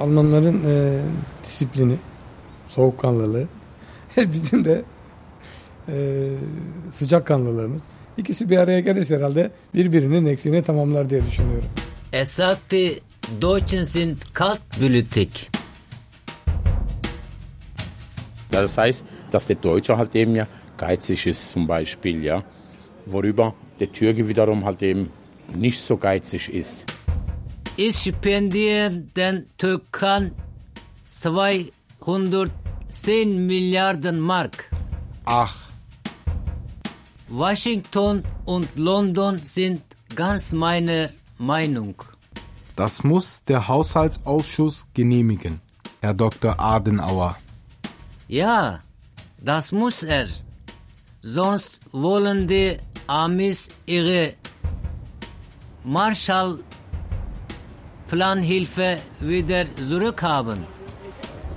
Almanların e, disiplini, soğukkanlılığı, bizim de e, sıcakkanlılığımız. İkisi bir araya gelirse herhalde birbirinin eksiğini tamamlar diye düşünüyorum. Er sagte, Deutschen sind kaltblütig. Das heißt, dass der Deutsche halt eben ja geizig ist zum Beispiel, ja. Worüber der Türke wiederum halt eben nicht so geizig ist. Ich spendiere den Türken 210 Milliarden Mark. Ach, Washington und London sind ganz meine Meinung. das muss der Haushaltsausschuss genehmigen, Herr Dr. Adenauer. Ja, das muss er. Sonst wollen die Amis ihre Marshall-Planhilfe wieder zurückhaben.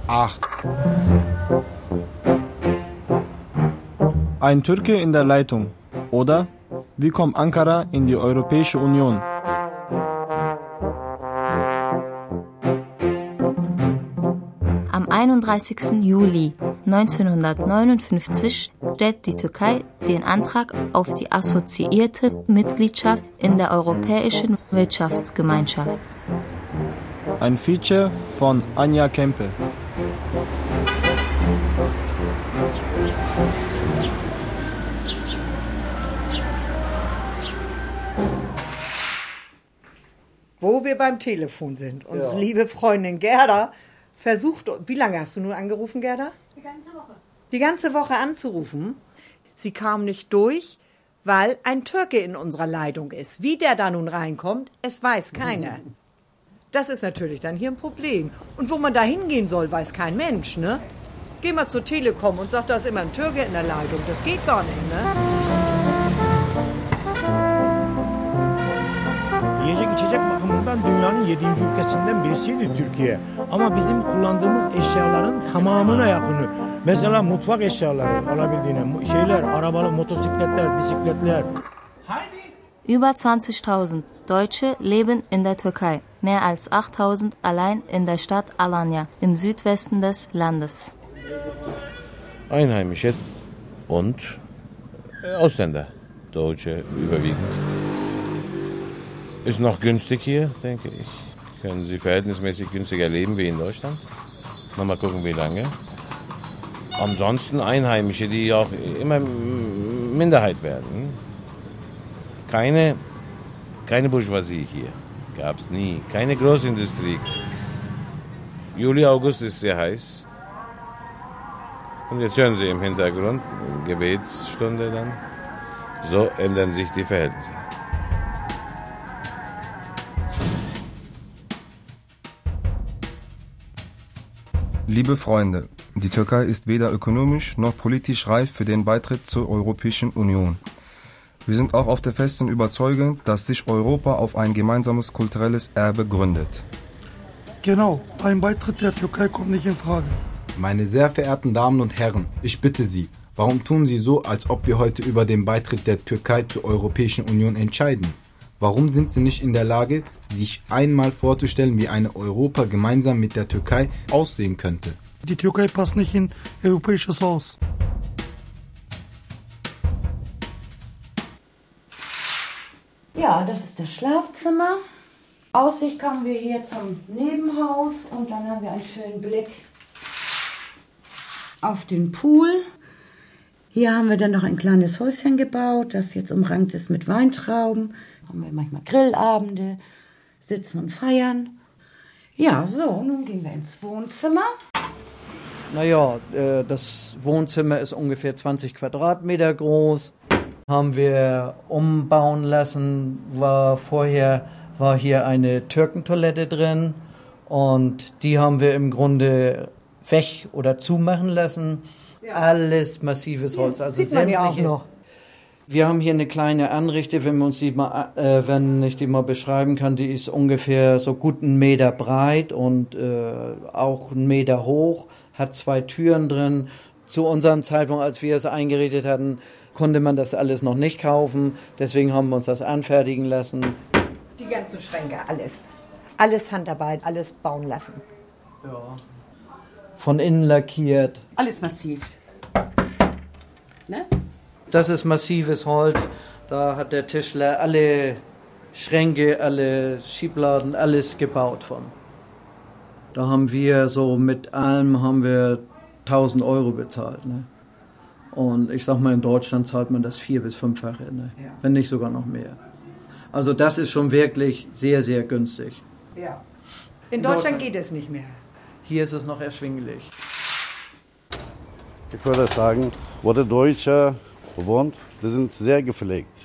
Ach, Ein Türke in der Leitung. Oder wie kommt Ankara in die Europäische Union? Am 31. Juli 1959 stellt die Türkei den Antrag auf die assoziierte Mitgliedschaft in der Europäischen Wirtschaftsgemeinschaft. Ein Feature von Anja Kempe. Wo wir beim Telefon sind. Unsere liebe Freundin Gerda versucht, wie lange hast du nun angerufen, Gerda? Die ganze Woche. Die ganze Woche anzurufen. Sie kam nicht durch, weil ein Türke in unserer Leitung ist. Wie der da nun reinkommt, es weiß keiner. Das ist natürlich dann hier ein Problem. Und wo man da hingehen soll, weiß kein Mensch, ne? Geh mal zur Telekom und sag, da ist immer ein Türke in der Leitung. Das geht gar nicht, ne? Yiyecek içecek bakımından dünyanın yedinci ülkesinden birisiydi Türkiye. Ama bizim kullandığımız eşyaların tamamına yakını. Mesela mutfak eşyaları alabildiğine, şeyler, arabalı motosikletler, bisikletler. Über 20.000 Deutsche leben in der Türkei, mehr als 8.000 allein in der Stadt Alanya im Südwesten des Landes. Einheimische und äh, Ausländer, Deutsche überwiegend. Ist noch günstig hier, denke ich. Können Sie verhältnismäßig günstiger leben wie in Deutschland. Noch mal gucken, wie lange. Ansonsten Einheimische, die auch immer Minderheit werden. Keine, keine Bourgeoisie hier. Gab es nie. Keine Großindustrie. Juli, August ist sehr heiß. Und jetzt hören Sie im Hintergrund, Gebetsstunde dann. So ändern sich die Verhältnisse. Liebe Freunde, die Türkei ist weder ökonomisch noch politisch reif für den Beitritt zur Europäischen Union. Wir sind auch auf der festen Überzeugung, dass sich Europa auf ein gemeinsames kulturelles Erbe gründet. Genau, ein Beitritt der Türkei kommt nicht in Frage. Meine sehr verehrten Damen und Herren, ich bitte Sie, warum tun Sie so, als ob wir heute über den Beitritt der Türkei zur Europäischen Union entscheiden? Warum sind Sie nicht in der Lage, sich einmal vorzustellen, wie eine Europa gemeinsam mit der Türkei aussehen könnte? Die Türkei passt nicht in europäisches Haus. Ja, das ist das Schlafzimmer. Aussicht kommen wir hier zum Nebenhaus und dann haben wir einen schönen Blick auf den Pool. Hier haben wir dann noch ein kleines Häuschen gebaut, das jetzt umrankt ist mit Weintrauben. Haben wir manchmal Grillabende, sitzen und feiern. Ja, so, nun gehen wir ins Wohnzimmer. Naja, äh, das Wohnzimmer ist ungefähr 20 Quadratmeter groß. Haben wir umbauen lassen. War vorher war hier eine Türkentoilette drin und die haben wir im Grunde weg oder zumachen lassen. Alles massives Holz, also sieht man ja auch sämtliche- noch. Wir haben hier eine kleine Anrichte, wenn uns die mal, äh, wenn ich die mal beschreiben kann, die ist ungefähr so gut einen Meter breit und äh, auch einen Meter hoch, hat zwei Türen drin. Zu unserem Zeitpunkt, als wir es eingerichtet hatten, konnte man das alles noch nicht kaufen. Deswegen haben wir uns das anfertigen lassen. Die ganzen Schränke, alles. Alles Handarbeit, alles bauen lassen. Von innen lackiert. Alles massiv. Ne? Das ist massives Holz. Da hat der Tischler alle Schränke, alle Schiebladen, alles gebaut von. Da haben wir so mit allem haben wir 1000 Euro bezahlt. Ne? Und ich sag mal, in Deutschland zahlt man das vier- bis fünffache, ne? Ja. wenn nicht sogar noch mehr. Also das ist schon wirklich sehr, sehr günstig. Ja. In Deutschland geht es nicht mehr. Hier ist es noch erschwinglich. Ich würde sagen, wo der Deutsche wohnt, die sind sehr gepflegt.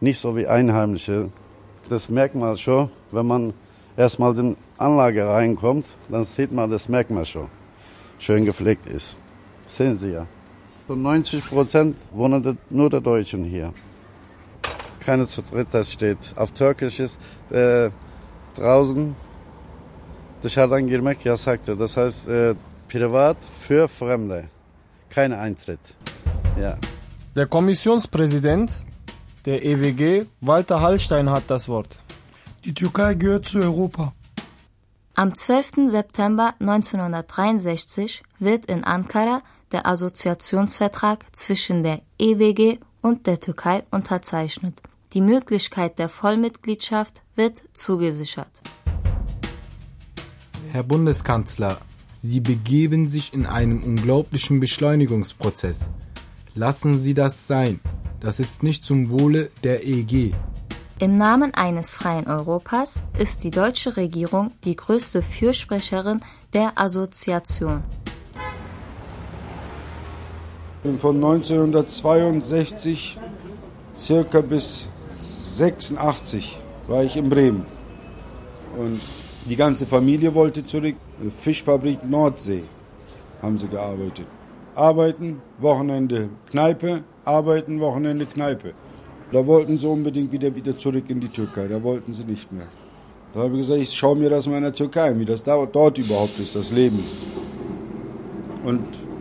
Nicht so wie Einheimische. Das merkt man schon, wenn man erstmal in die Anlage reinkommt, dann sieht man, das merkt man schon. Schön gepflegt ist. Sehen Sie ja. So 90 Prozent wohnen nur der Deutschen hier. Keine zu dritt, das steht auf Türkisches äh, draußen. Dışarıdan girmek yasaktır. Das heißt, äh, privat für Fremde. Kein Eintritt. Ja. Der Kommissionspräsident der EWG, Walter Hallstein, hat das Wort. Die Türkei gehört zu Europa. Am 12. September 1963 wird in Ankara der Assoziationsvertrag zwischen der EWG und der Türkei unterzeichnet. Die Möglichkeit der Vollmitgliedschaft wird zugesichert. Herr Bundeskanzler, Sie begeben sich in einen unglaublichen Beschleunigungsprozess. Lassen Sie das sein. Das ist nicht zum Wohle der EG. Im Namen eines freien Europas ist die deutsche Regierung die größte Fürsprecherin der Assoziation. Von 1962 circa bis 86 war ich in Bremen. Und die ganze Familie wollte zurück. Fischfabrik Nordsee haben sie gearbeitet. Arbeiten, Wochenende Kneipe, arbeiten, Wochenende Kneipe. Da wollten sie unbedingt wieder, wieder zurück in die Türkei. Da wollten sie nicht mehr. Da habe ich gesagt, ich schaue mir das mal in der Türkei an, wie das da, dort überhaupt ist, das Leben. Und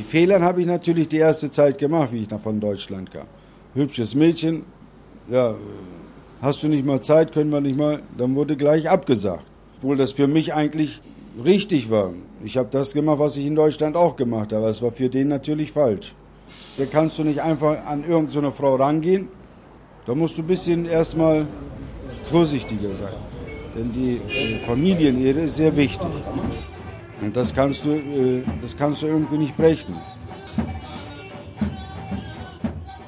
die Fehler habe ich natürlich die erste Zeit gemacht, wie ich nach von Deutschland kam. Hübsches Mädchen, ja, hast du nicht mal Zeit, können wir nicht mal, dann wurde gleich abgesagt. Obwohl das für mich eigentlich richtig war. Ich habe das gemacht, was ich in Deutschland auch gemacht habe, es war für den natürlich falsch. Da kannst du nicht einfach an irgendeine Frau rangehen, da musst du ein bisschen erstmal vorsichtiger sein. Denn die Familienehre ist sehr wichtig. Und das kannst du, äh, das kannst du irgendwie nicht brechen.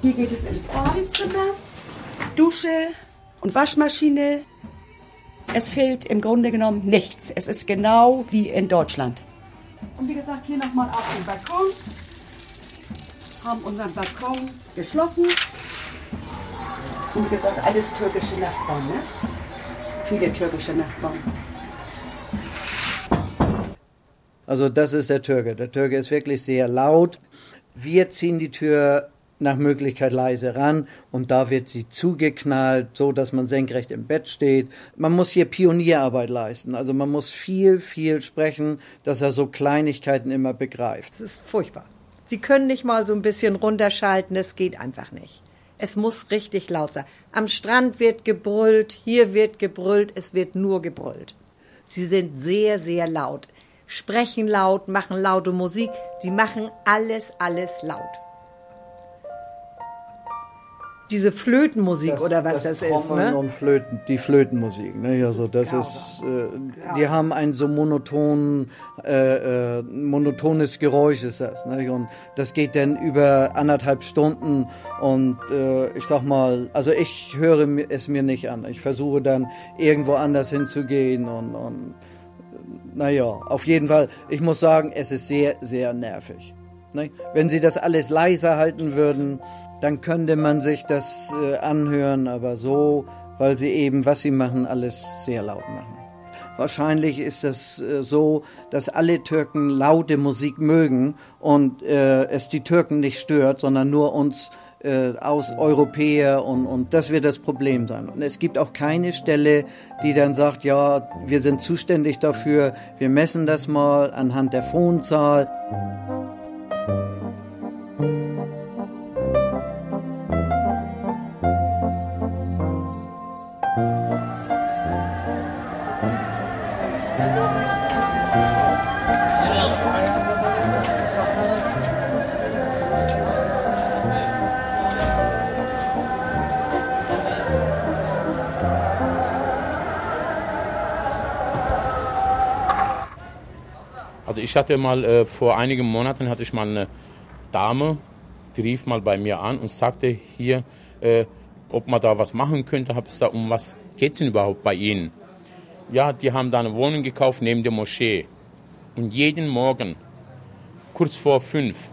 Hier geht es ins Badezimmer, Dusche und Waschmaschine. Es fehlt im Grunde genommen nichts. Es ist genau wie in Deutschland. Und wie gesagt, hier nochmal auf den Balkon. Haben unseren Balkon geschlossen. Und wie gesagt, alles türkische Nachbarn, ne? Viele türkische Nachbarn. Also das ist der Türke. Der Türke ist wirklich sehr laut. Wir ziehen die Tür nach Möglichkeit leise ran und da wird sie zugeknallt, so dass man senkrecht im Bett steht. Man muss hier Pionierarbeit leisten. Also man muss viel, viel sprechen, dass er so Kleinigkeiten immer begreift. Das ist furchtbar. Sie können nicht mal so ein bisschen runterschalten, es geht einfach nicht. Es muss richtig laut sein. Am Strand wird gebrüllt, hier wird gebrüllt, es wird nur gebrüllt. Sie sind sehr, sehr laut. Sprechen laut, machen laute Musik. Sie machen alles, alles laut. Diese Flötenmusik oder was das, ist, Trommeln ne? und Flöten, die Flötenmusik. Ne? Also das ist, äh, die haben ein so monoton, äh, äh, monotones Geräusch ist das. Ne? Und das geht dann über anderthalb Stunden und äh, ich sag mal, also ich höre es mir nicht an. Ich versuche dann irgendwo anders hinzugehen und, und naja, auf jeden Fall, ich muss sagen, es ist sehr, sehr nervig. Ne? Wenn sie das alles leiser halten würden, dann könnte man sich das äh, anhören, aber so, weil sie eben, was sie machen, alles sehr laut machen. Wahrscheinlich ist es äh, so, dass alle Türken laute Musik mögen und äh, es die Türken nicht stört, sondern nur uns äh, aus Europäer und, und das wird das Problem sein. Und es gibt auch keine Stelle, die dann sagt, ja, wir sind zuständig dafür, wir messen das mal anhand der Phonezahl. Ich hatte mal äh, vor einigen Monaten hatte ich mal eine Dame, die rief mal bei mir an und sagte hier, äh, ob man da was machen könnte. Habe ich um was geht's denn überhaupt bei Ihnen? Ja, die haben da eine Wohnung gekauft neben der Moschee. Und jeden Morgen, kurz vor fünf,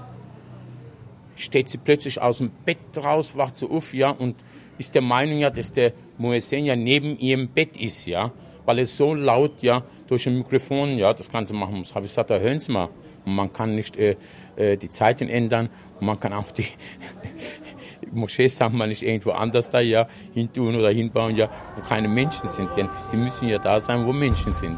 steht sie plötzlich aus dem Bett raus, wacht sie auf, ja, und ist der Meinung, ja, dass der Moessen ja neben ihrem Bett ist, ja, weil es so laut, ja, durch ein Mikrofon, ja, das Ganze machen muss. Habe ich gesagt, da hören Sie mal. Und man kann nicht äh, äh, die Zeiten ändern und man kann auch die Moschees sagen wir nicht irgendwo anders da ja hin tun oder hinbauen, ja, wo keine Menschen sind. Denn die müssen ja da sein, wo Menschen sind.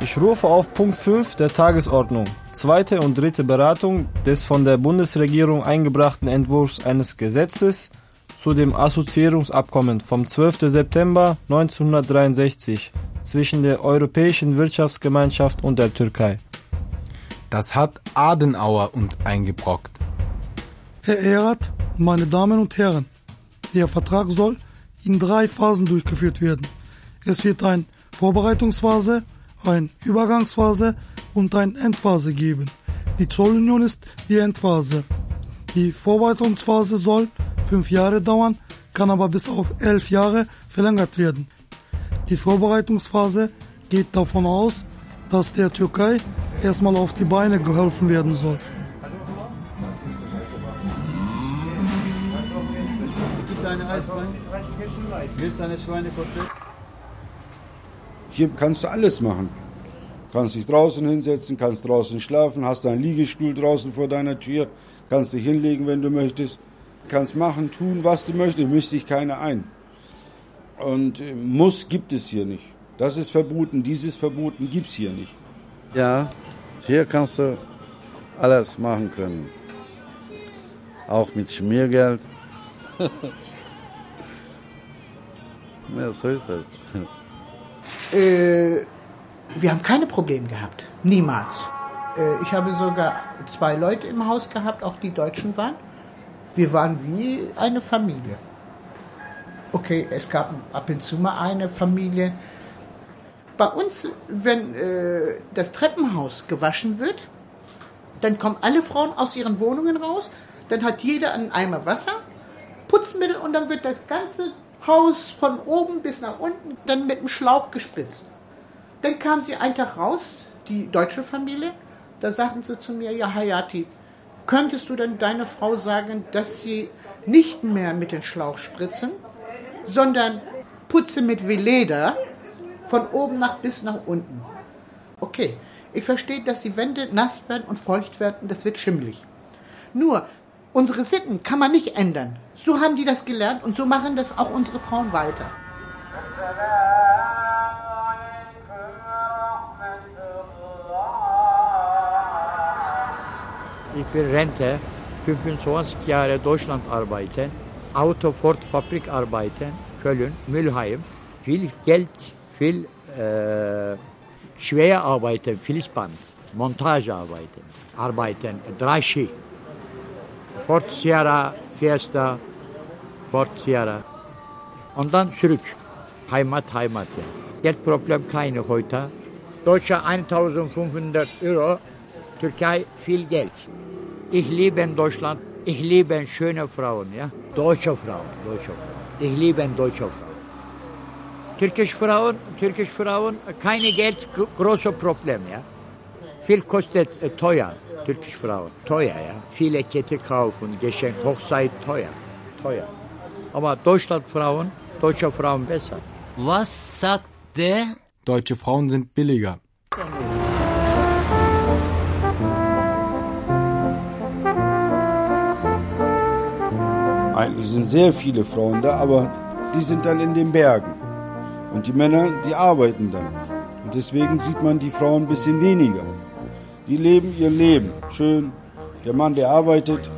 Ich rufe auf Punkt 5 der Tagesordnung. Zweite und dritte Beratung des von der Bundesregierung eingebrachten Entwurfs eines Gesetzes zu dem Assoziierungsabkommen vom 12. September 1963 zwischen der Europäischen Wirtschaftsgemeinschaft und der Türkei. Das hat Adenauer uns eingebrockt. Herr Erat, meine Damen und Herren, der Vertrag soll in drei Phasen durchgeführt werden. Es wird eine Vorbereitungsphase, eine Übergangsphase und eine Endphase geben. Die Zollunion ist die Endphase. Die Vorbereitungsphase soll fünf Jahre dauern, kann aber bis auf elf Jahre verlängert werden. Die Vorbereitungsphase geht davon aus, dass der Türkei erstmal auf die Beine geholfen werden soll. Hier kannst du alles machen. Kannst dich draußen hinsetzen, kannst draußen schlafen, hast einen Liegestuhl draußen vor deiner Tür, kannst dich hinlegen, wenn du möchtest, kannst machen, tun, was du möchtest, mischt sich keiner ein. Und äh, muss gibt es hier nicht. Das ist verboten, dieses verboten gibt es hier nicht. Ja, hier kannst du alles machen können. Auch mit Schmiergeld. ja, so ist das. Äh, wir haben keine Probleme gehabt. Niemals. Äh, ich habe sogar zwei Leute im Haus gehabt, auch die Deutschen waren. Wir waren wie eine Familie. Okay, es gab ab und zu mal eine Familie. Bei uns, wenn äh, das Treppenhaus gewaschen wird, dann kommen alle Frauen aus ihren Wohnungen raus, dann hat jeder einen Eimer Wasser, Putzmittel und dann wird das ganze Haus von oben bis nach unten dann mit dem Schlauch gespritzt. Dann kam sie einen Tag raus, die deutsche Familie, da sagten sie zu mir, ja Hayati, könntest du denn deiner Frau sagen, dass sie nicht mehr mit dem Schlauch spritzen, sondern putze mit Veleda von oben nach bis nach unten. Okay, ich verstehe, dass die Wände nass werden und feucht werden, das wird schimmelig. Nur, unsere Sitten kann man nicht ändern. So haben die das gelernt und so machen das auch unsere Frauen weiter. Ich bin Rente, 25 Jahre Deutschland arbeiten, Auto Ford Fabrik arbeiten, Köln, Mülheim. Viel Geld, viel äh, schwer arbeiten, Fließband, Montage arbeiten, arbeiten, drei Ski. Ford Sierra, Fiesta, Ford Sierra. Und dann zurück. Heimat, Heimat. Ja. Geldproblem keine heute. Deutsche 1500 Euro, Türkei viel Geld. Ich liebe Deutschland, ich liebe schöne Frauen, ja. Deutsche Frauen, deutsche Frauen. Ich liebe deutsche Frauen. Türkische Frauen, türkische Frauen, keine Geld, große Problem, ja. Viel kostet äh, teuer, türkische Frauen, teuer, ja. Viele Kette kaufen, Geschenk, Hochzeit, teuer, teuer. Aber Deutschland Frauen, deutsche Frauen besser. Was sagt der? Deutsche Frauen sind billiger. Eigentlich sind sehr viele Frauen da, aber die sind dann in den Bergen. Und die Männer, die arbeiten dann. Und deswegen sieht man die Frauen ein bisschen weniger. Die leben ihr Leben. Schön. Der Mann, der arbeitet.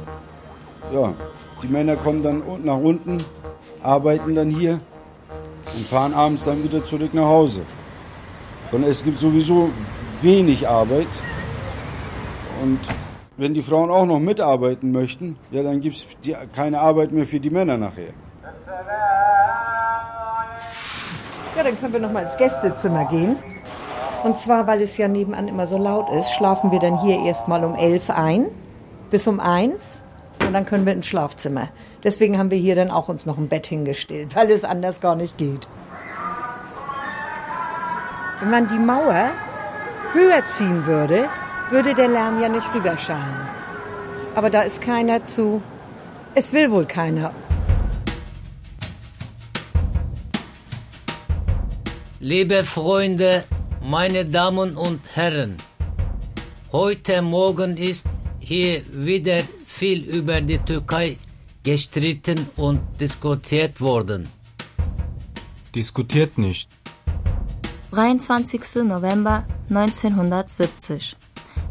Ja, die Männer kommen dann nach unten, arbeiten dann hier und fahren abends dann wieder zurück nach Hause. Und es gibt sowieso wenig Arbeit. Und wenn die Frauen auch noch mitarbeiten möchten, ja, dann gibt es keine Arbeit mehr für die Männer nachher. Ja, dann können wir noch mal ins Gästezimmer gehen. Und zwar, weil es ja nebenan immer so laut ist, schlafen wir dann hier erstmal um elf ein, bis um eins. Und dann können wir ins Schlafzimmer. Deswegen haben wir hier dann auch uns noch ein Bett hingestellt, weil es anders gar nicht geht. Wenn man die Mauer höher ziehen würde, würde der Lärm ja nicht rüberschallen. Aber da ist keiner zu. Es will wohl keiner. Liebe Freunde, meine Damen und Herren, heute Morgen ist hier wieder viel über die Türkei gestritten und diskutiert worden. Diskutiert nicht. 23. November 1970.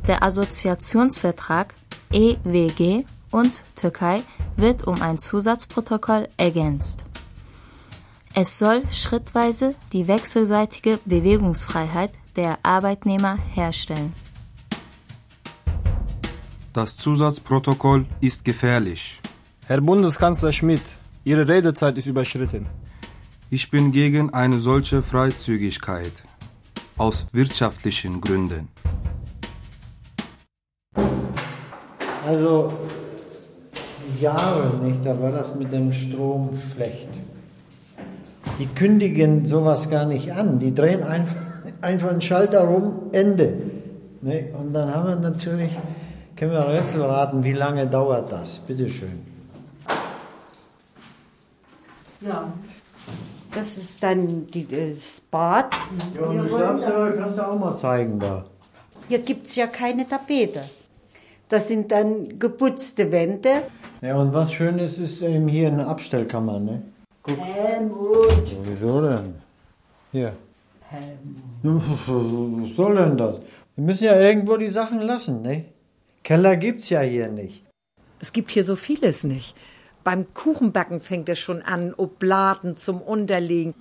Der Assoziationsvertrag EWG und Türkei wird um ein Zusatzprotokoll ergänzt. Es soll schrittweise die wechselseitige Bewegungsfreiheit der Arbeitnehmer herstellen. Das Zusatzprotokoll ist gefährlich. Herr Bundeskanzler Schmidt, Ihre Redezeit ist überschritten. Ich bin gegen eine solche Freizügigkeit. Aus wirtschaftlichen Gründen. Also Jahre nicht, da war das mit dem Strom schlecht. Die kündigen sowas gar nicht an. Die drehen einfach, einfach einen Schalter rum, Ende. Ne? Und dann haben wir natürlich, können wir Rätsel raten, wie lange dauert das? Bitteschön. Ja, das ist dann die, das Bad. Ja, und das Schlafzimmer kannst du auch mal zeigen da. Hier gibt es ja keine Tapete. Das sind dann geputzte Wände. Ja, und was Schönes ist eben hier eine Abstellkammer, ne? Helmut. Wieso denn? Hier. Was soll denn das? Wir müssen ja irgendwo die Sachen lassen, ne? Keller gibt's ja hier nicht. Es gibt hier so vieles nicht. Beim Kuchenbacken fängt es schon an, Obladen zum Unterlegen.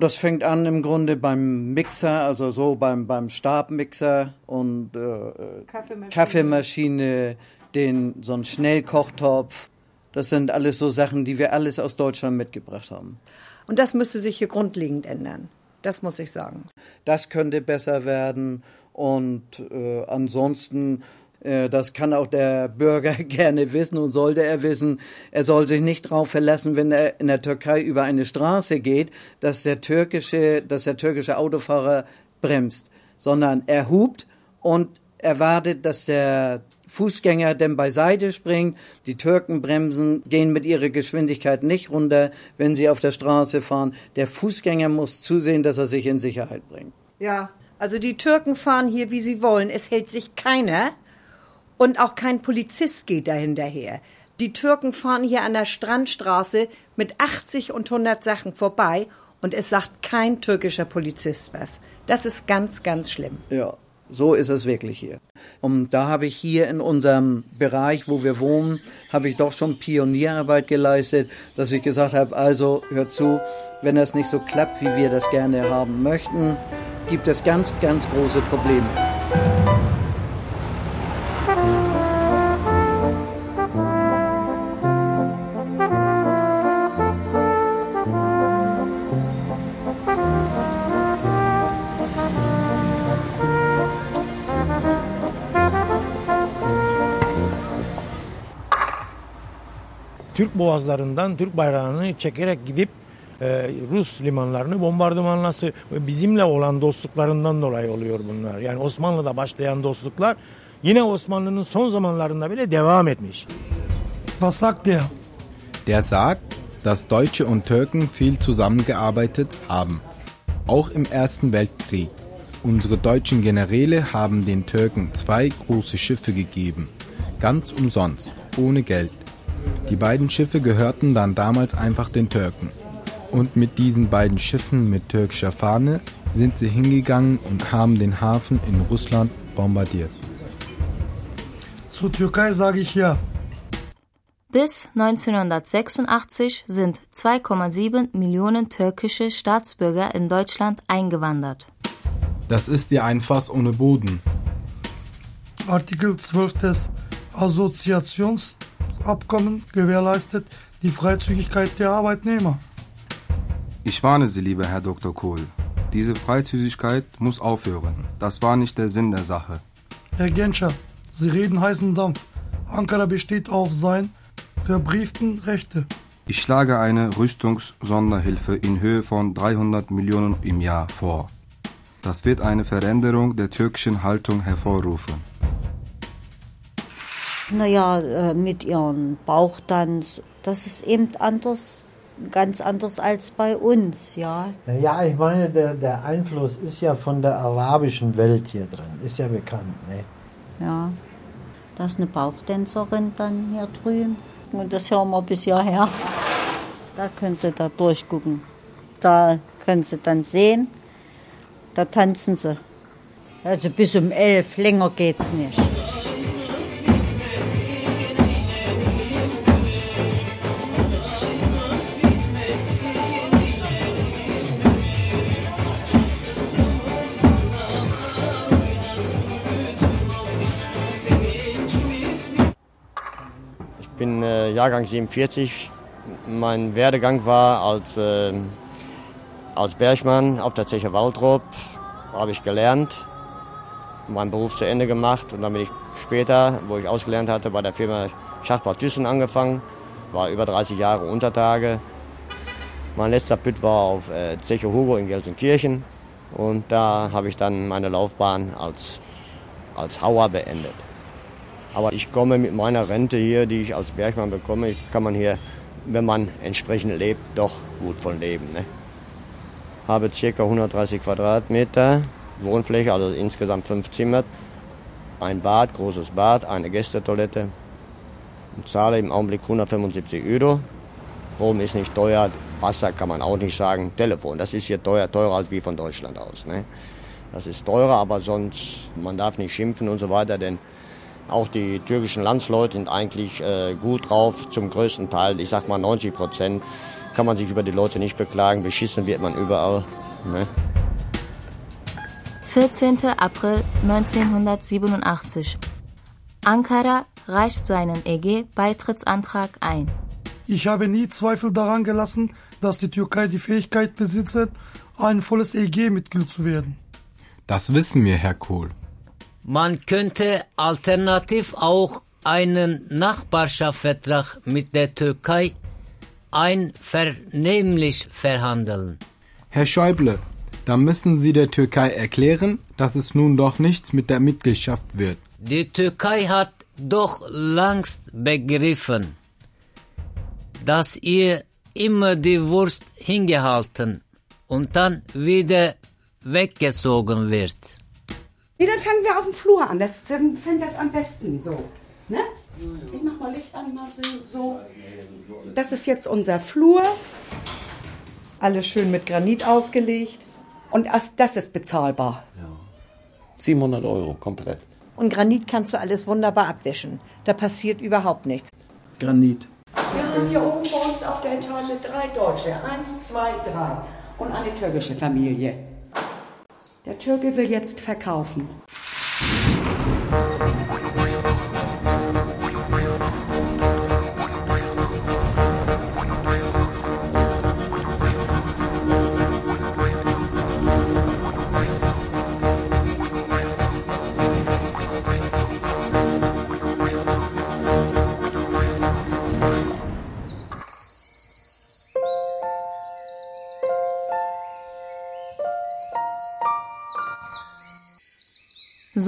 Das fängt an im Grunde beim Mixer, also so beim, beim Stabmixer und äh, Kaffeemaschine. Kaffeemaschine, den, so ein Schnellkochtopf. Das sind alles so Sachen, die wir alles aus Deutschland mitgebracht haben. Und das müsste sich hier grundlegend ändern. Das muss ich sagen. Das könnte besser werden und äh, ansonsten, das kann auch der Bürger gerne wissen und sollte er wissen, er soll sich nicht darauf verlassen, wenn er in der Türkei über eine Straße geht, dass der türkische, dass der türkische Autofahrer bremst, sondern er hupt und erwartet, dass der Fußgänger denn beiseite springt. Die Türken bremsen, gehen mit ihrer Geschwindigkeit nicht runter, wenn sie auf der Straße fahren. Der Fußgänger muss zusehen, dass er sich in Sicherheit bringt. Ja, also die Türken fahren hier, wie sie wollen. Es hält sich keiner und auch kein Polizist geht da hinterher. Die Türken fahren hier an der Strandstraße mit 80 und 100 Sachen vorbei und es sagt kein türkischer Polizist was. Das ist ganz, ganz schlimm. Ja, so ist es wirklich hier. Und da habe ich hier in unserem Bereich, wo wir wohnen, habe ich doch schon Pionierarbeit geleistet, dass ich gesagt habe, also hört zu, wenn das nicht so klappt, wie wir das gerne haben möchten, gibt es ganz, ganz große Probleme. Türk boğazlarından Türk bayrağını çekerek gidip e, Rus limanlarını bombardımanlası bizimle olan dostluklarından dolayı oluyor bunlar. Yani Osmanlı'da başlayan dostluklar yine Osmanlı'nın son zamanlarında bile devam etmiş. Was sagt der? Der sagt, dass Deutsche und Türken viel zusammengearbeitet haben. Auch im Ersten Weltkrieg. Unsere deutschen Generäle haben den Türken zwei große Schiffe gegeben. Ganz umsonst, ohne Geld. Die beiden Schiffe gehörten dann damals einfach den Türken. Und mit diesen beiden Schiffen mit türkischer Fahne sind sie hingegangen und haben den Hafen in Russland bombardiert. Zur Türkei sage ich ja. Bis 1986 sind 2,7 Millionen türkische Staatsbürger in Deutschland eingewandert. Das ist ja ein Fass ohne Boden. Artikel 12 des Assoziationsabkommens gewährleistet die Freizügigkeit der Arbeitnehmer. Ich warne Sie, lieber Herr Dr. Kohl. Diese Freizügigkeit muss aufhören. Das war nicht der Sinn der Sache. Herr Genscher, Sie reden heißen Dampf. Ankara besteht auf sein verbrieften Rechte. Ich schlage eine Rüstungssonderhilfe in Höhe von 300 Millionen im Jahr vor. Das wird eine Veränderung der türkischen Haltung hervorrufen. Naja, äh, mit ihrem Bauchtanz, das ist eben anders, ganz anders als bei uns, ja. Naja, ich meine, der, der Einfluss ist ja von der arabischen Welt hier drin, ist ja bekannt, ne? Ja, da ist eine Bauchtänzerin dann hier drüben. Und das hören wir bis hierher. Da können Sie da durchgucken. Da können Sie dann sehen, da tanzen sie. Also bis um elf, länger geht's nicht. Bin äh, Jahrgang 47. Mein Werdegang war als, äh, als Bergmann auf der Zeche Waldrop. Habe ich gelernt, meinen Beruf zu Ende gemacht und dann bin ich später, wo ich ausgelernt hatte, bei der Firma Schachtbau Thyssen angefangen. War über 30 Jahre Untertage. Mein letzter Püt war auf äh, Zeche Hugo in Gelsenkirchen und da habe ich dann meine Laufbahn als, als Hauer beendet. Aber ich komme mit meiner Rente hier, die ich als Bergmann bekomme, kann man hier, wenn man entsprechend lebt, doch gut von leben. Ne? Habe ca. 130 Quadratmeter Wohnfläche, also insgesamt fünf Zimmer, ein Bad, großes Bad, eine Gästetoilette und zahle im Augenblick 175 Euro. Strom ist nicht teuer, Wasser kann man auch nicht sagen, Telefon, das ist hier teuer, teurer als wie von Deutschland aus. Ne? Das ist teurer, aber sonst, man darf nicht schimpfen und so weiter, denn auch die türkischen Landsleute sind eigentlich äh, gut drauf, zum größten Teil. Ich sag mal 90 Prozent kann man sich über die Leute nicht beklagen. Beschissen wird man überall. Ne? 14. April 1987. Ankara reicht seinen EG-Beitrittsantrag ein. Ich habe nie Zweifel daran gelassen, dass die Türkei die Fähigkeit besitzt, ein volles EG-Mitglied zu werden. Das wissen wir, Herr Kohl. Man könnte alternativ auch einen Nachbarschaftsvertrag mit der Türkei einvernehmlich verhandeln. Herr Schäuble, da müssen Sie der Türkei erklären, dass es nun doch nichts mit der Mitgliedschaft wird. Die Türkei hat doch langst begriffen, dass ihr immer die Wurst hingehalten und dann wieder weggesogen wird. Nee, dann fangen wir auf dem Flur an. Das ähm, fände das am besten so. Ne? Ich mach mal Licht an, mal so. Das ist jetzt unser Flur. Alles schön mit Granit ausgelegt. Und das, das ist bezahlbar. 700 Euro komplett. Und Granit kannst du alles wunderbar abwischen. Da passiert überhaupt nichts. Granit. Wir haben hier oben bei uns auf der Etage drei Deutsche. Eins, zwei, drei. Und eine türkische Familie. Der Türke will jetzt verkaufen.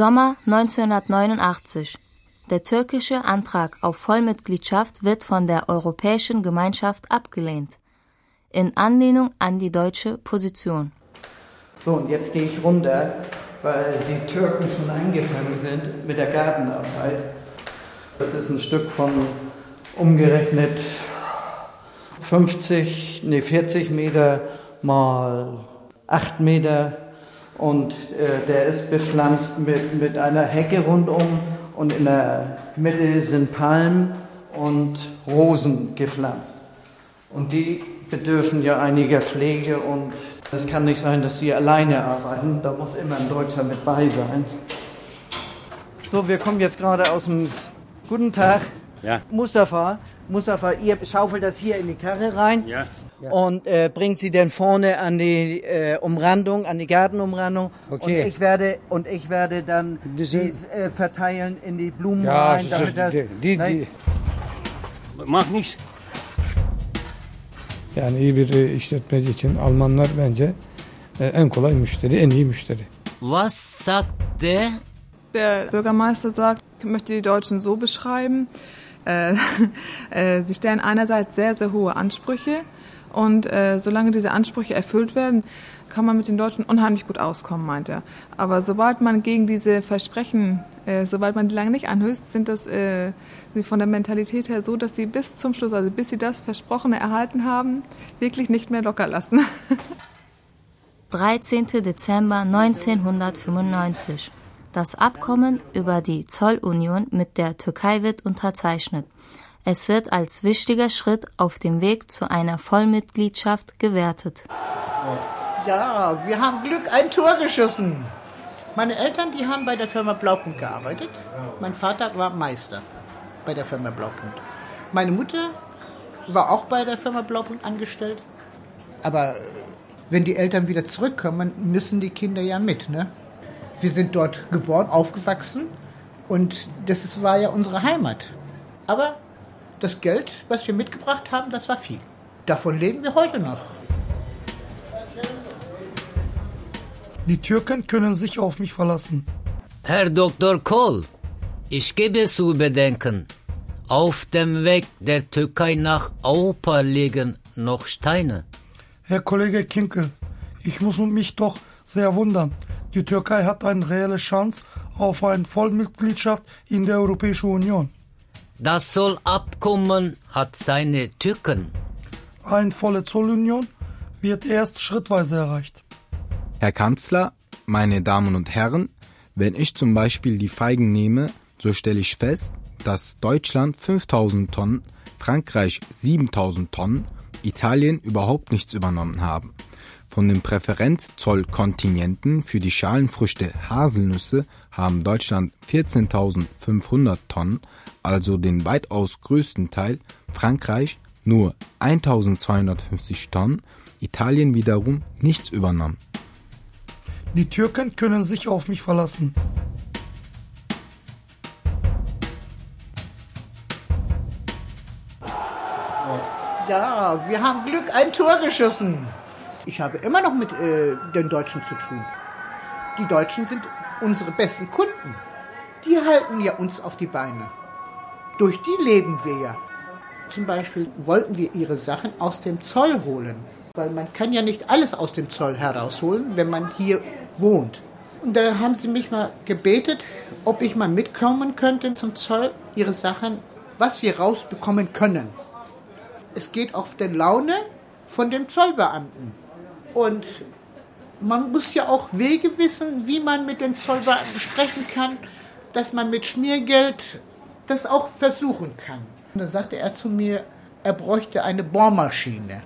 Sommer 1989. Der türkische Antrag auf Vollmitgliedschaft wird von der Europäischen Gemeinschaft abgelehnt. In Anlehnung an die deutsche Position. So, und jetzt gehe ich runter, weil die Türken schon eingefangen sind mit der Gartenarbeit. Das ist ein Stück von umgerechnet 50, nee 40 Meter mal 8 Meter und äh, der ist bepflanzt mit, mit einer Hecke rundum und in der Mitte sind Palmen und Rosen gepflanzt. Und die bedürfen ja einiger Pflege und es kann nicht sein, dass sie alleine arbeiten. Da muss immer ein Deutscher mit bei sein. So, wir kommen jetzt gerade aus dem Guten Tag. Ja. Mustafa, Mustafa, ihr schaufelt das hier in die Karre rein. Ja. und äh, bringt sie dann vorne an die äh, Umrandung, an die Gartenumrandung. Okay. Und ich werde und ich werde dann Das die äh, verteilen in die Blumen Ja, rein, damit das. die- die- Nein, die- Mach nichts. Yani iyi bir işletmeci için Almanlar bence e, en kolay müşteri, en iyi müşteri. Was sagt der? Der Bürgermeister sagt, ich möchte die Deutschen so beschreiben. Äh, äh, sie stellen einerseits sehr, sehr hohe Ansprüche und äh, solange diese Ansprüche erfüllt werden, kann man mit den Deutschen unheimlich gut auskommen, meint er. Aber sobald man gegen diese Versprechen, äh, sobald man die lange nicht anhößt, sind das äh, sie von der Mentalität her so, dass sie bis zum Schluss, also bis sie das Versprochene erhalten haben, wirklich nicht mehr locker lassen. 13. Dezember 1995. Das Abkommen über die Zollunion mit der Türkei wird unterzeichnet. Es wird als wichtiger Schritt auf dem Weg zu einer Vollmitgliedschaft gewertet. Ja, wir haben Glück, ein Tor geschossen. Meine Eltern, die haben bei der Firma Blaupunkt gearbeitet. Mein Vater war Meister bei der Firma Blaupunkt. Meine Mutter war auch bei der Firma Blaupunkt angestellt. Aber äh, wenn die Eltern wieder zurückkommen, müssen die Kinder ja mit. Ne? Wir sind dort geboren, aufgewachsen und das ist, war ja unsere Heimat. Aber das Geld, was wir mitgebracht haben, das war viel. Davon leben wir heute noch. Die Türken können sich auf mich verlassen. Herr Dr. Kohl, ich gebe zu bedenken, auf dem Weg der Türkei nach Europa liegen noch Steine. Herr Kollege Kinkel, ich muss mich doch sehr wundern. Die Türkei hat eine reelle Chance auf eine Vollmitgliedschaft in der Europäischen Union. Das Zollabkommen hat seine Tücken. Eine volle Zollunion wird erst schrittweise erreicht. Herr Kanzler, meine Damen und Herren, wenn ich zum Beispiel die Feigen nehme, so stelle ich fest, dass Deutschland 5000 Tonnen, Frankreich 7000 Tonnen, Italien überhaupt nichts übernommen haben. Von den Präferenzzollkontingenten für die Schalenfrüchte Haselnüsse haben Deutschland 14.500 Tonnen, also den weitaus größten Teil, Frankreich nur 1.250 Tonnen, Italien wiederum nichts übernommen. Die Türken können sich auf mich verlassen. Ja, wir haben Glück, ein Tor geschossen. Ich habe immer noch mit äh, den Deutschen zu tun. Die Deutschen sind unsere besten Kunden. Die halten ja uns auf die Beine. Durch die leben wir ja. Zum Beispiel wollten wir ihre Sachen aus dem Zoll holen. Weil man kann ja nicht alles aus dem Zoll herausholen, wenn man hier wohnt. Und da haben sie mich mal gebetet, ob ich mal mitkommen könnte zum Zoll, ihre Sachen, was wir rausbekommen können. Es geht auf die Laune von dem Zollbeamten. Und man muss ja auch Wege wissen, wie man mit den Zollbeamten sprechen kann, dass man mit Schmiergeld das auch versuchen kann. Und dann sagte er zu mir, er bräuchte eine Bohrmaschine.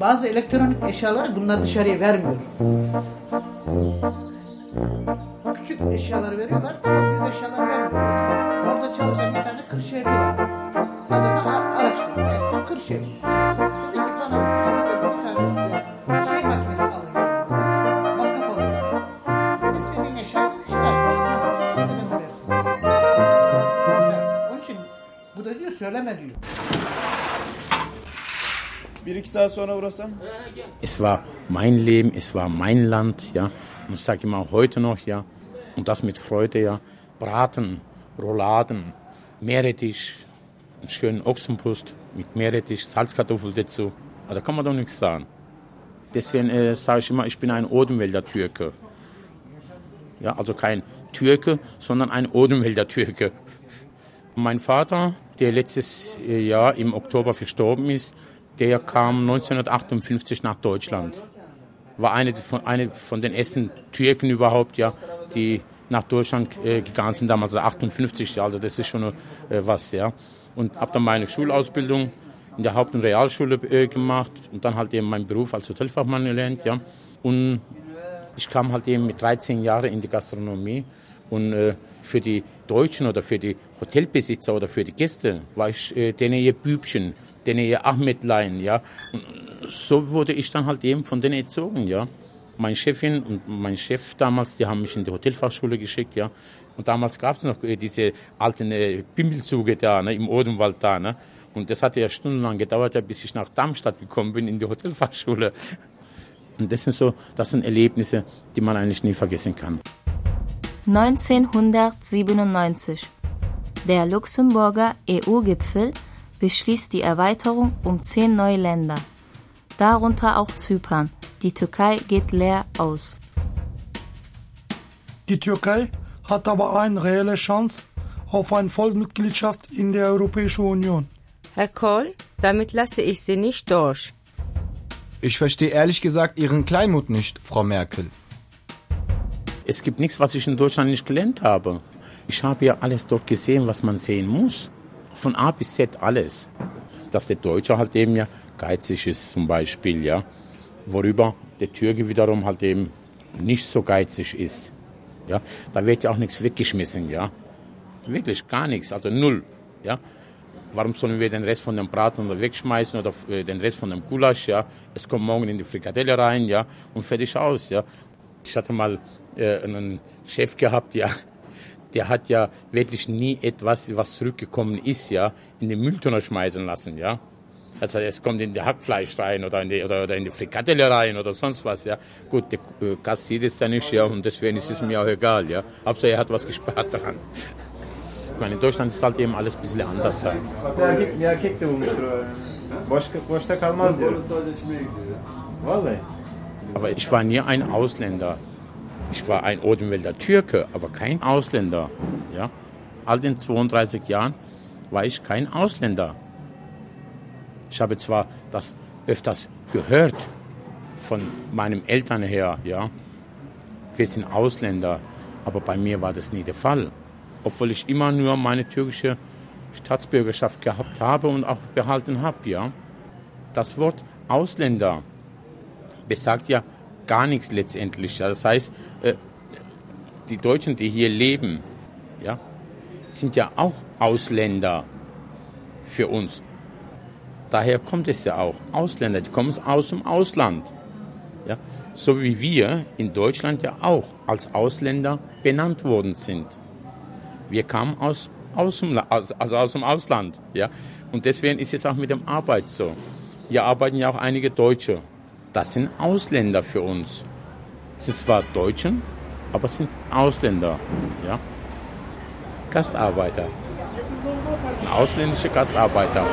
Bazı elektronik eşyalar bunlar dışarıya vermiyor. Küçük eşyaları veriyorlar ama büyük eşyalar vermiyorlar. Orada çalışan bir tane Kırşehirli var. Adını araştırdım. Evet, Kırşehirli. Iki sonra uğrasam? Es war mein Leben, es war mein Land, ja. Und ich sage immer heute noch, ja. Und das mit Freude, ja. Braten, Rouladen, Meerrettich, einen schönen Ochsenbrust mit Meerrettich, Salzkartoffel dazu. Da kann man doch nichts sagen. Deswegen äh, sage ich immer, ich bin ein Odenwälder Türke. Ja, also kein Türke, sondern ein Odenwälder Türke. Mein Vater, der letztes äh, Jahr im Oktober verstorben ist, der kam 1958 nach Deutschland. War eine von, eine von den ersten Türken überhaupt, ja, die nach Deutschland äh, gegangen sind, damals 58, also das ist schon äh, was, ja. Und habe dann meine Schulausbildung in der Haupt- und Realschule äh, gemacht und dann halt eben meinen Beruf als Hotelfachmann gelernt, ja. Und ich kam halt eben mit 13 Jahren in die Gastronomie und äh, für die Deutschen oder für die Hotelbesitzer oder für die Gäste war ich äh, denen ihr Bübchen. Den ihr Ahmed leihen, ja. So wurde ich dann halt eben von denen erzogen, ja. Meine Chefin und mein Chef damals, die haben mich in die Hotelfachschule geschickt, ja. Und damals gab es noch äh, diese alten äh, Bimmelzüge da, ne, im Odenwald da, ne. Und das hatte ja stundenlang gedauert, bis ich nach Darmstadt gekommen bin in die Hotelfachschule. Und das sind so, das sind Erlebnisse, die man eigentlich nie vergessen kann. 1997. Der Luxemburger EU-Gipfel beschließt die Erweiterung um zehn neue Länder, darunter auch Zypern. Die Türkei geht leer aus. Die Türkei hat aber eine reelle Chance auf eine Vollmitgliedschaft in der Europäischen Union. Herr Kohl, damit lasse ich Sie nicht durch. Ich verstehe ehrlich gesagt Ihren Kleinmut nicht, Frau Merkel. Es gibt nichts, was ich in Deutschland nicht gelernt habe. Ich habe ja alles dort gesehen, was man sehen muss. Von A bis Z alles. Dass der Deutsche halt eben ja geizig ist zum Beispiel, ja. Worüber der Türke wiederum halt eben nicht so geizig ist. Ja, da wird ja auch nichts weggeschmissen, ja. Wirklich gar nichts, also null, ja. Warum sollen wir den Rest von dem Braten wegschmeißen oder äh, den Rest von dem Gulasch, ja? Es kommt morgen in die Frikadelle rein, ja, und fertig aus, ja. Ich hatte mal äh, einen Chef gehabt, ja, der hat ja wirklich nie etwas, was zurückgekommen ist, ja, in den Mülltonner schmeißen lassen, ja. Also es kommt in die Hackfleisch rein oder in die, oder, oder in die Frikadelle rein oder sonst was, ja. Gut, der äh, Gast sieht es ja nicht, ja, und deswegen ist es mir auch egal, ja. Hauptsache er hat was gespart daran. Ich meine, in Deutschland ist halt eben alles ein bisschen anders da. Aber ich war nie ein Ausländer. Ich war ein Odenwälder Türke, aber kein Ausländer. Ja? All den 32 Jahren war ich kein Ausländer. Ich habe zwar das öfters gehört von meinen Eltern her, ja, wir sind Ausländer, aber bei mir war das nie der Fall. Obwohl ich immer nur meine türkische Staatsbürgerschaft gehabt habe und auch behalten habe, ja. Das Wort Ausländer besagt ja gar nichts letztendlich. Das heißt, äh, die Deutschen, die hier leben, ja, sind ja auch Ausländer für uns. Daher kommt es ja auch. Ausländer, die kommen aus dem Ausland. Ja? So wie wir in Deutschland ja auch als Ausländer benannt worden sind. Wir kamen aus, aus, dem, also aus dem Ausland. Ja? Und deswegen ist es auch mit dem Arbeit so. Hier arbeiten ja auch einige Deutsche. Das sind Ausländer für uns. Es sind zwar Deutschen, aber es sind Ausländer. Ja? Gastarbeiter. Ein ausländischer Gastarbeiter.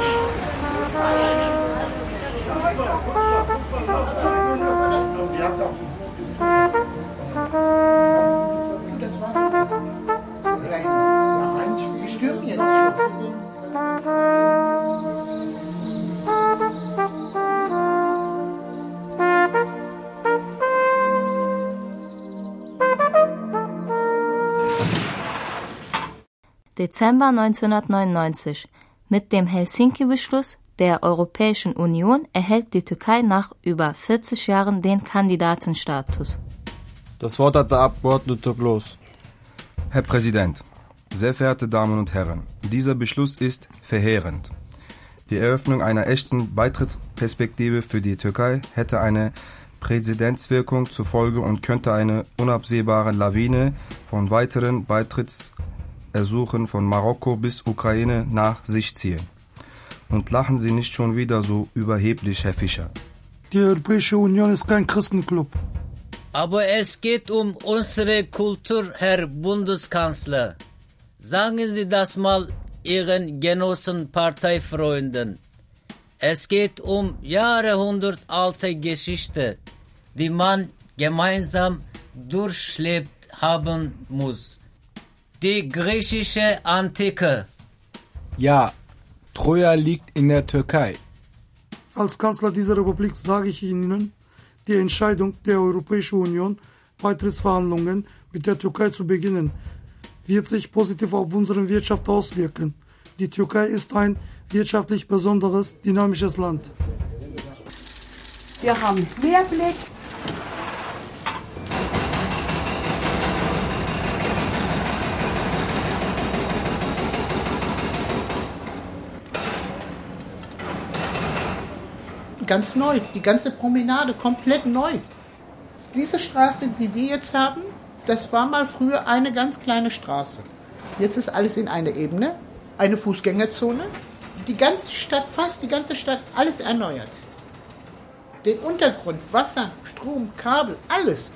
Dezember 1999. Mit dem Helsinki-Beschluss der Europäischen Union erhält die Türkei nach über 40 Jahren den Kandidatenstatus. Das Wort hat der Abgeordnete Kloß. Herr Präsident, sehr verehrte Damen und Herren, dieser Beschluss ist verheerend. Die Eröffnung einer echten Beitrittsperspektive für die Türkei hätte eine Präzedenzwirkung zur Folge und könnte eine unabsehbare Lawine von weiteren Beitrittsersuchen von Marokko bis Ukraine nach sich ziehen. Und lachen Sie nicht schon wieder so überheblich, Herr Fischer. Die Europäische Union ist kein Christenclub. Aber es geht um unsere Kultur, Herr Bundeskanzler. Sagen Sie das mal Ihren Genossen Parteifreunden. Es geht um jahrhundertalte Geschichte, die man gemeinsam durchlebt haben muss. Die griechische Antike. Ja, Troja liegt in der Türkei. Als Kanzler dieser Republik sage ich Ihnen, die Entscheidung der Europäischen Union, Beitrittsverhandlungen mit der Türkei zu beginnen, wird sich positiv auf unsere Wirtschaft auswirken. Die Türkei ist ein wirtschaftlich besonderes, dynamisches Land. Wir haben Mehrblick. Ganz neu. Die ganze Promenade komplett neu. Diese Straße, die wir jetzt haben, das war mal früher eine ganz kleine Straße. Jetzt ist alles in einer Ebene, eine Fußgängerzone. Die ganze Stadt, fast die ganze Stadt, alles erneuert. Den Untergrund, Wasser, Strom, Kabel, alles.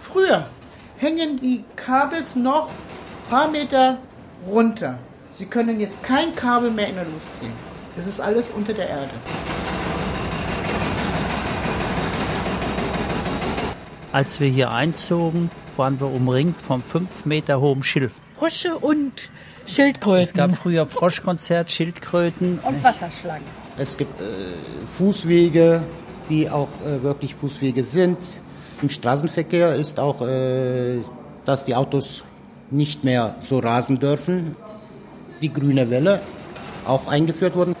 Früher hängen die Kabels noch ein paar Meter runter. Sie können jetzt kein Kabel mehr in der Luft ziehen. Es ist alles unter der Erde. Als wir hier einzogen, waren wir umringt vom fünf Meter hohen Schilf. Frösche und Schildkröten. Es gab früher Froschkonzert, Schildkröten. Und Wasserschlangen. Es gibt äh, Fußwege, die auch äh, wirklich Fußwege sind. Im Straßenverkehr ist auch, äh, dass die Autos nicht mehr so rasen dürfen. Die grüne Welle auch eingeführt worden.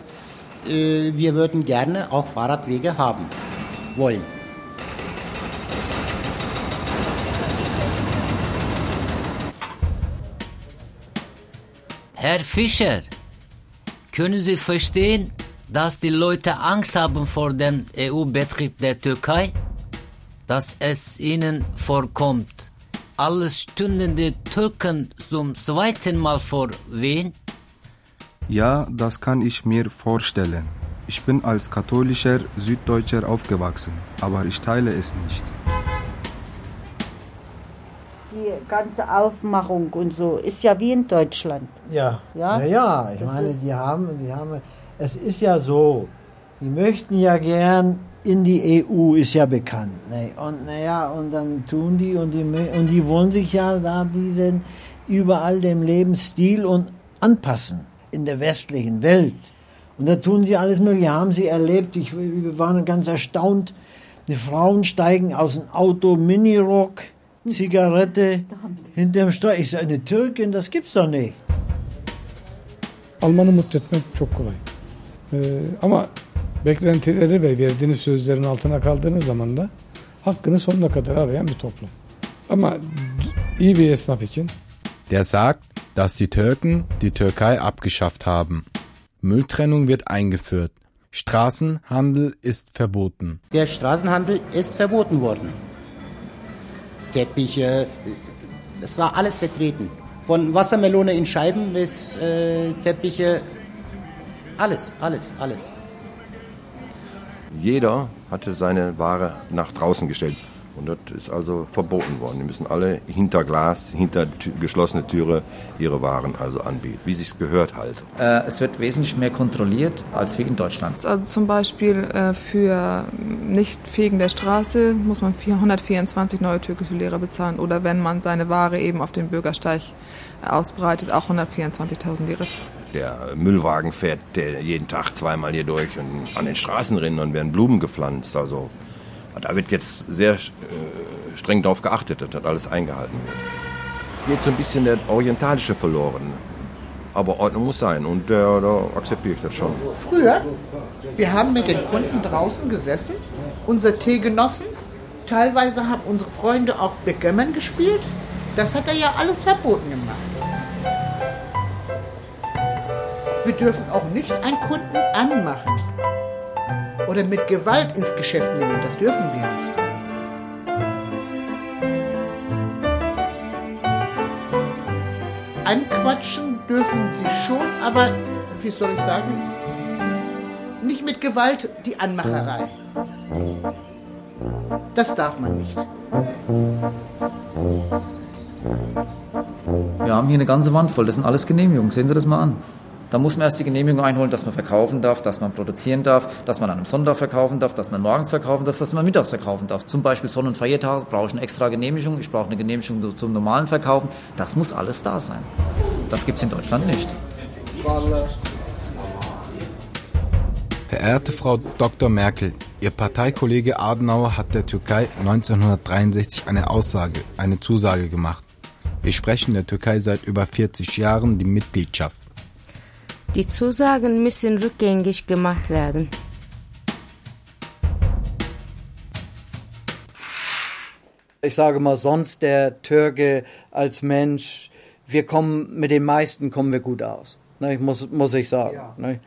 Äh, wir würden gerne auch Fahrradwege haben wollen. Herr Fischer, können Sie verstehen, dass die Leute Angst haben vor dem EU-Betritt der Türkei? Dass es ihnen vorkommt, alles stündende Türken zum zweiten Mal vor Wien? Ja, das kann ich mir vorstellen. Ich bin als katholischer Süddeutscher aufgewachsen, aber ich teile es nicht. Ganze Aufmachung und so ist ja wie in Deutschland. Ja, Ja? ja, ja. ich Das meine, die haben, die haben, es ist ja so, die möchten ja gern in die EU, ist ja bekannt. Ne? Und naja, und dann tun die und die und die wollen sich ja da diesen überall dem Lebensstil und anpassen in der westlichen Welt. Und da tun sie alles mögliche, haben sie erlebt. Ich, wir waren ganz erstaunt. Die Frauen steigen aus dem Auto, Minirock, Zigarette, hinterm Steuer. Ich sage, eine Türkin, das gibt's doch nicht. Almanı mutlu etmek çok kolay. Ee, ama beklentileri ve verdiğiniz sözlerin altına kaldığınız zaman da hakkını sonuna kadar arayan bir toplum. Ama iyi bir esnaf için Der sagt, dass die Türken die Türkei abgeschafft haben. Mülltrennung wird eingeführt. Straßenhandel ist verboten. Der Straßenhandel ist verboten worden. Teppiche, es war alles vertreten. Von Wassermelone in Scheiben bis äh, Teppiche, alles, alles, alles. Jeder hatte seine Ware nach draußen gestellt. Und das ist also verboten worden. Die müssen alle hinter Glas, hinter geschlossene Türe ihre Waren also anbieten, wie sich's gehört halt. Äh, es wird wesentlich mehr kontrolliert als wie in Deutschland. Also zum Beispiel äh, für Nichtfegen der Straße muss man 424 neue türkische Lehrer bezahlen oder wenn man seine Ware eben auf dem Bürgersteig äh, ausbreitet, auch 124.000 Lira. Der Müllwagen fährt der jeden Tag zweimal hier durch und an den Straßenrändern werden Blumen gepflanzt. Also da wird jetzt sehr äh, streng darauf geachtet, dass das alles eingehalten wird. Geht so ein bisschen der Orientalische verloren. Aber Ordnung muss sein und da, da akzeptiere ich das schon. Früher, wir haben mit den Kunden draußen gesessen, unser Tee genossen. Teilweise haben unsere Freunde auch Backgammon gespielt. Das hat er ja alles verboten gemacht. Wir dürfen auch nicht einen Kunden anmachen oder mit Gewalt ins Geschäft nehmen. Das dürfen wir nicht. Anquatschen dürfen sie schon, aber wie soll ich sagen, nicht mit Gewalt die Anmacherei. Das darf man nicht. Wir haben hier eine ganze Wand voll, das sind alles Genehmigungen. Sehen Sie das mal an. Da muss man erst die Genehmigung einholen, dass man verkaufen darf, dass man produzieren darf, dass man an einem Sonntag verkaufen darf, dass man morgens verkaufen darf, dass man mittags verkaufen darf. Zum Beispiel Sonn- und Feiertage brauche ich eine extra Genehmigung, ich brauche eine Genehmigung zum normalen Verkaufen. Das muss alles da sein. Das gibt es in Deutschland nicht. Verehrte Frau Dr. Merkel, Ihr Parteikollege Adenauer hat der Türkei 1963 eine Aussage, eine Zusage gemacht. Wir sprechen der Türkei seit über 40 Jahren die Mitgliedschaft. Die Zusagen müssen rückgängig gemacht werden. Ich sage mal, sonst der Türke als Mensch, wir kommen, mit den meisten kommen wir gut aus. Ne, muss, muss ich sagen. Ne?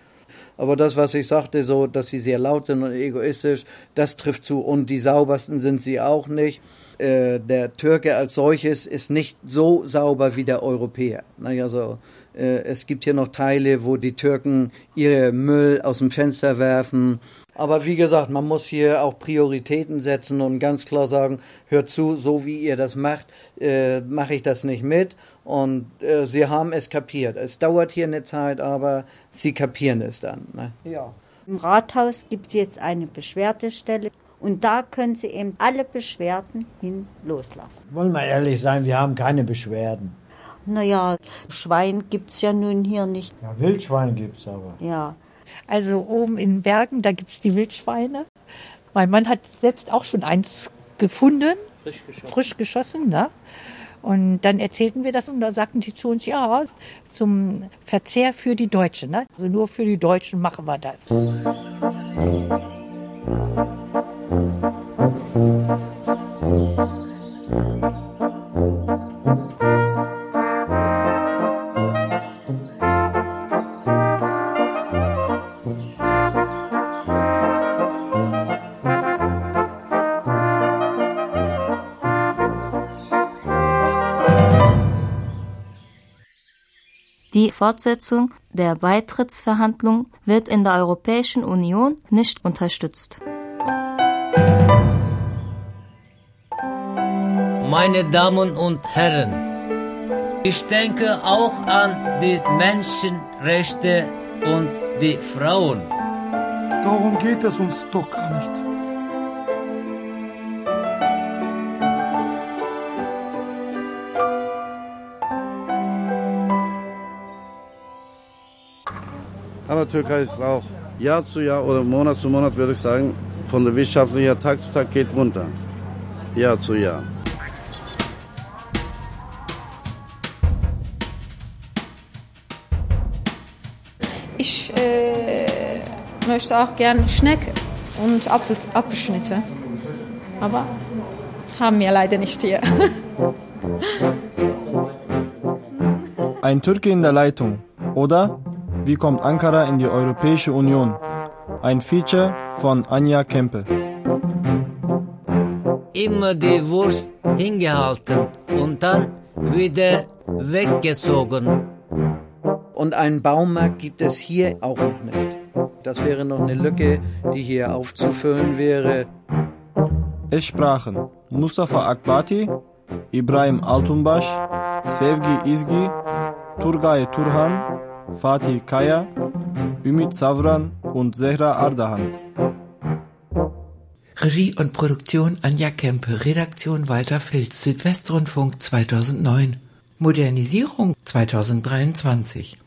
Aber das, was ich sagte, so, dass sie sehr laut sind und egoistisch, das trifft zu. Und die saubersten sind sie auch nicht. Äh, der Türke als solches ist nicht so sauber wie der Europäer. Naja, so. Äh, es gibt hier noch Teile, wo die Türken ihre Müll aus dem Fenster werfen. Aber wie gesagt, man muss hier auch Prioritäten setzen und ganz klar sagen, hört zu, so wie ihr das macht, äh, mache ich das nicht mit. Und äh, sie haben es kapiert. Es dauert hier eine Zeit, aber sie kapieren es dann. Ne? Ja. Im Rathaus gibt es jetzt eine Beschwerdestelle und da können Sie eben alle Beschwerden hin loslassen. Wollen wir ehrlich sein, wir haben keine Beschwerden. Naja, Schwein gibt es ja nun hier nicht. Ja, Wildschwein gibt es aber. Ja. Also oben in Bergen, da gibt es die Wildschweine. Mein Mann hat selbst auch schon eins gefunden. Frisch geschossen. Frisch geschossen, ne? Und dann erzählten wir das und da sagten die zu uns, ja, zum Verzehr für die Deutschen. Ne? Also nur für die Deutschen machen wir das. Die Fortsetzung der Beitrittsverhandlungen wird in der Europäischen Union nicht unterstützt. Meine Damen und Herren, ich denke auch an die Menschenrechte und die Frauen. Darum geht es uns doch gar nicht. Aber Türkei ist auch Jahr zu Jahr oder Monat zu Monat, würde ich sagen, von der Wirtschaft her Tag zu Tag geht runter. Jahr zu Jahr. Ich äh, möchte auch gern Schnecke und Apfel, Apfelschnitte. Aber haben wir leider nicht hier. Ein Türke in der Leitung. Oder Wie kommt Ankara in die Europäische Union? Ein Feature von Anja Kempe. Immer die Wurst hingehalten und dann wieder weggesogen. Und einen Baumarkt gibt es hier auch noch nicht. Das wäre noch eine Lücke, die hier aufzufüllen wäre. Es sprachen Mustafa Akbati, Ibrahim Altunbaş, Sevgi İzgi, Turgay Turhan, Fatih Kaya, Ümit Savran und Zehra Ardahan. Regie und Produktion Anja Kempe, Redaktion Walter Filz, Südwestrundfunk 2009. Modernisierung 2023.